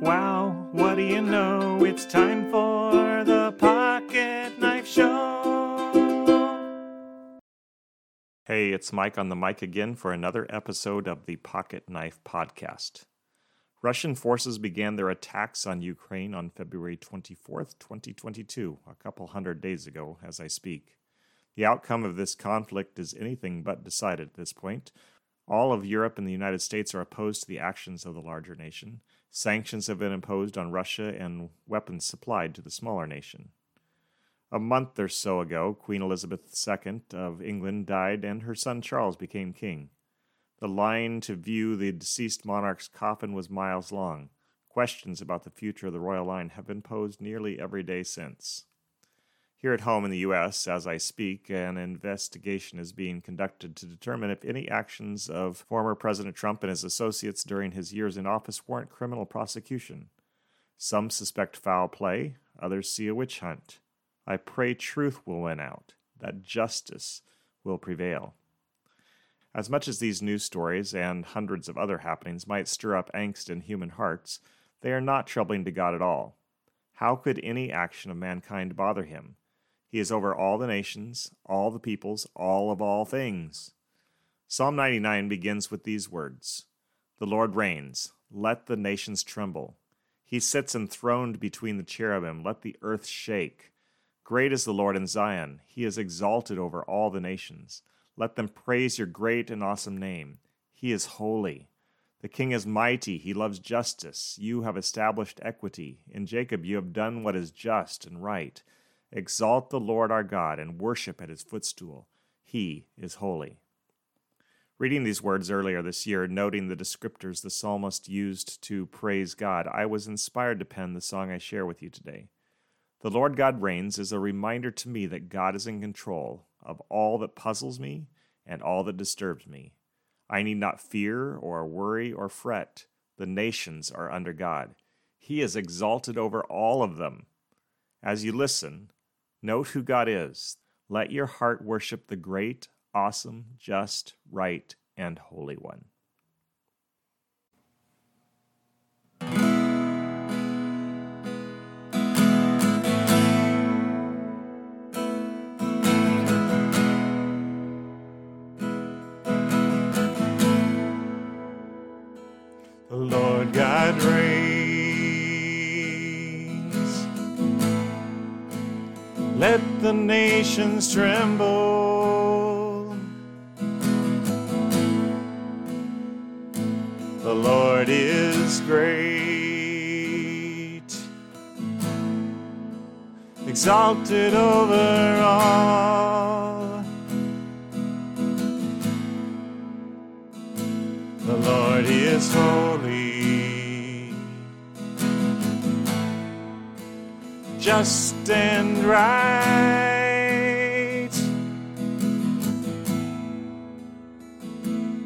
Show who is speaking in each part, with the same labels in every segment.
Speaker 1: Wow, what do you know? It's time for the Pocket Knife Show. Hey, it's Mike on the mic again for another episode of the Pocket Knife Podcast. Russian forces began their attacks on Ukraine on February 24th, 2022, a couple hundred days ago as I speak. The outcome of this conflict is anything but decided at this point. All of Europe and the United States are opposed to the actions of the larger nation. Sanctions have been imposed on Russia and weapons supplied to the smaller nation. A month or so ago, Queen Elizabeth II of England died and her son Charles became king. The line to view the deceased monarch's coffin was miles long. Questions about the future of the royal line have been posed nearly every day since. Here at home in the U.S., as I speak, an investigation is being conducted to determine if any actions of former President Trump and his associates during his years in office warrant criminal prosecution. Some suspect foul play, others see a witch hunt. I pray truth will win out, that justice will prevail. As much as these news stories and hundreds of other happenings might stir up angst in human hearts, they are not troubling to God at all. How could any action of mankind bother him? He is over all the nations, all the peoples, all of all things. Psalm 99 begins with these words The Lord reigns, let the nations tremble. He sits enthroned between the cherubim, let the earth shake. Great is the Lord in Zion, he is exalted over all the nations. Let them praise your great and awesome name. He is holy. The king is mighty, he loves justice. You have established equity. In Jacob you have done what is just and right. Exalt the Lord our God and worship at his footstool. He is holy. Reading these words earlier this year, noting the descriptors the psalmist used to praise God, I was inspired to pen the song I share with you today. The Lord God reigns is a reminder to me that God is in control of all that puzzles me and all that disturbs me. I need not fear or worry or fret. The nations are under God. He is exalted over all of them. As you listen, Note who God is. Let your heart worship the great, awesome, just, right, and holy one. Lord God reigns. Let the nations tremble. The Lord is great, exalted over all. Just and right.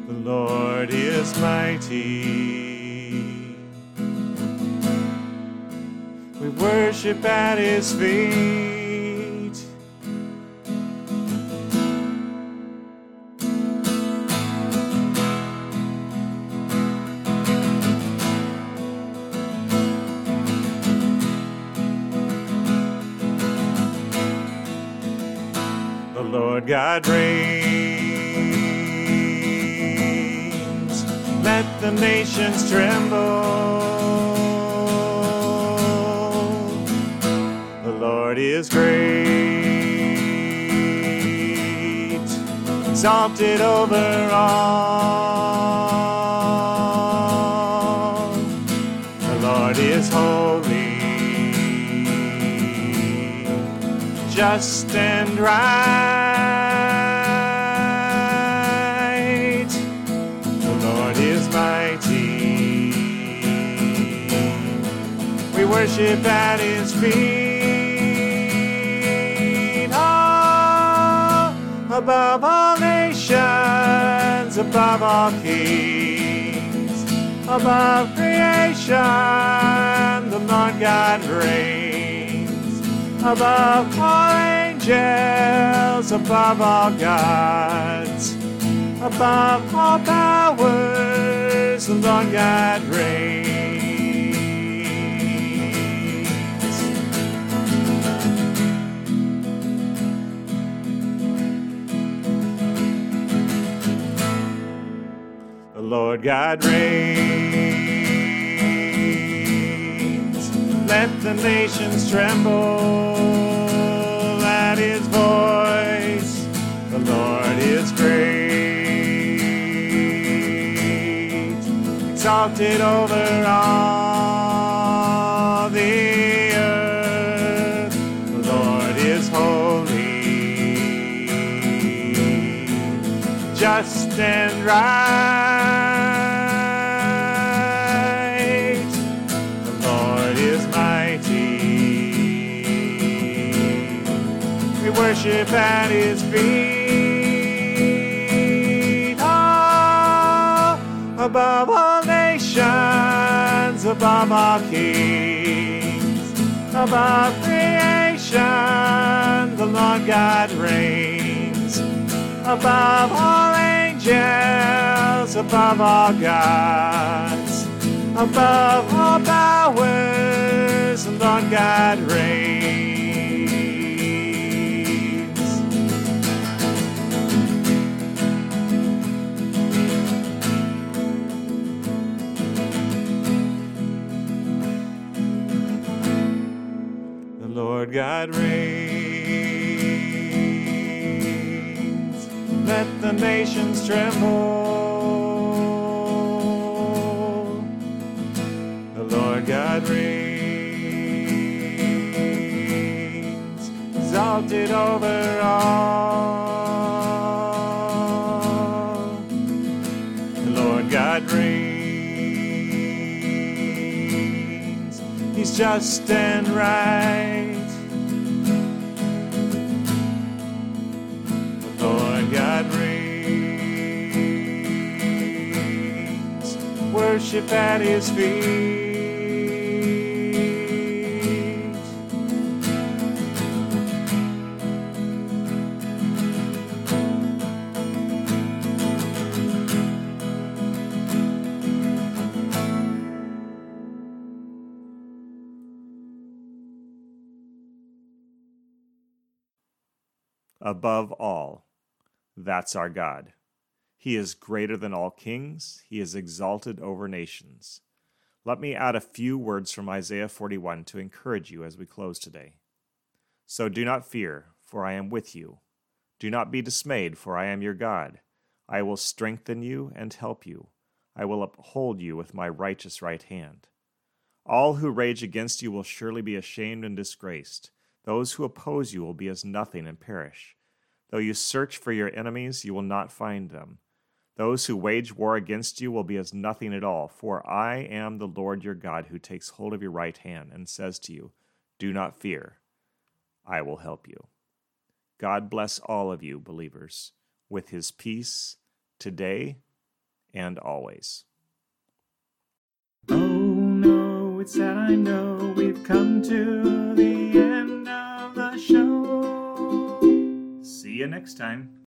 Speaker 1: The Lord is mighty. We worship at his feet. Lord God reigns. Let the nations tremble. The Lord is great, exalted over all. The Lord is holy just and right. Worship at his feet. Oh, above all nations, above all kings, above creation, the Lord God reigns. Above all angels, above all gods, above all powers, the Lord God reigns. God reigns. Let the nations tremble at his voice. The Lord is great, exalted over all just and right. The Lord is mighty. We worship at His feet. Oh, above all nations, above all kings, above creation, the Lord God reigns. Above all angels, above all gods, above all powers, and Lord God reigns. The Lord God reigns. Let the nations tremble. The Lord God reigns. Exalted over all. The Lord God reigns. He's just and right. Worship at his feet. Above all, that's our God. He is greater than all kings, he is exalted over nations. Let me add a few words from Isaiah 41 to encourage you as we close today. So do not fear, for I am with you. Do not be dismayed, for I am your God. I will strengthen you and help you. I will uphold you with my righteous right hand. All who rage against you will surely be ashamed and disgraced. Those who oppose you will be as nothing and perish. Though you search for your enemies, you will not find them. Those who wage war against you will be as nothing at all, for I am the Lord your God who takes hold of your right hand and says to you, Do not fear, I will help you. God bless all of you, believers, with his peace today and always.
Speaker 2: Oh no, it's sad I know we've come to the end of the show.
Speaker 1: See you next time.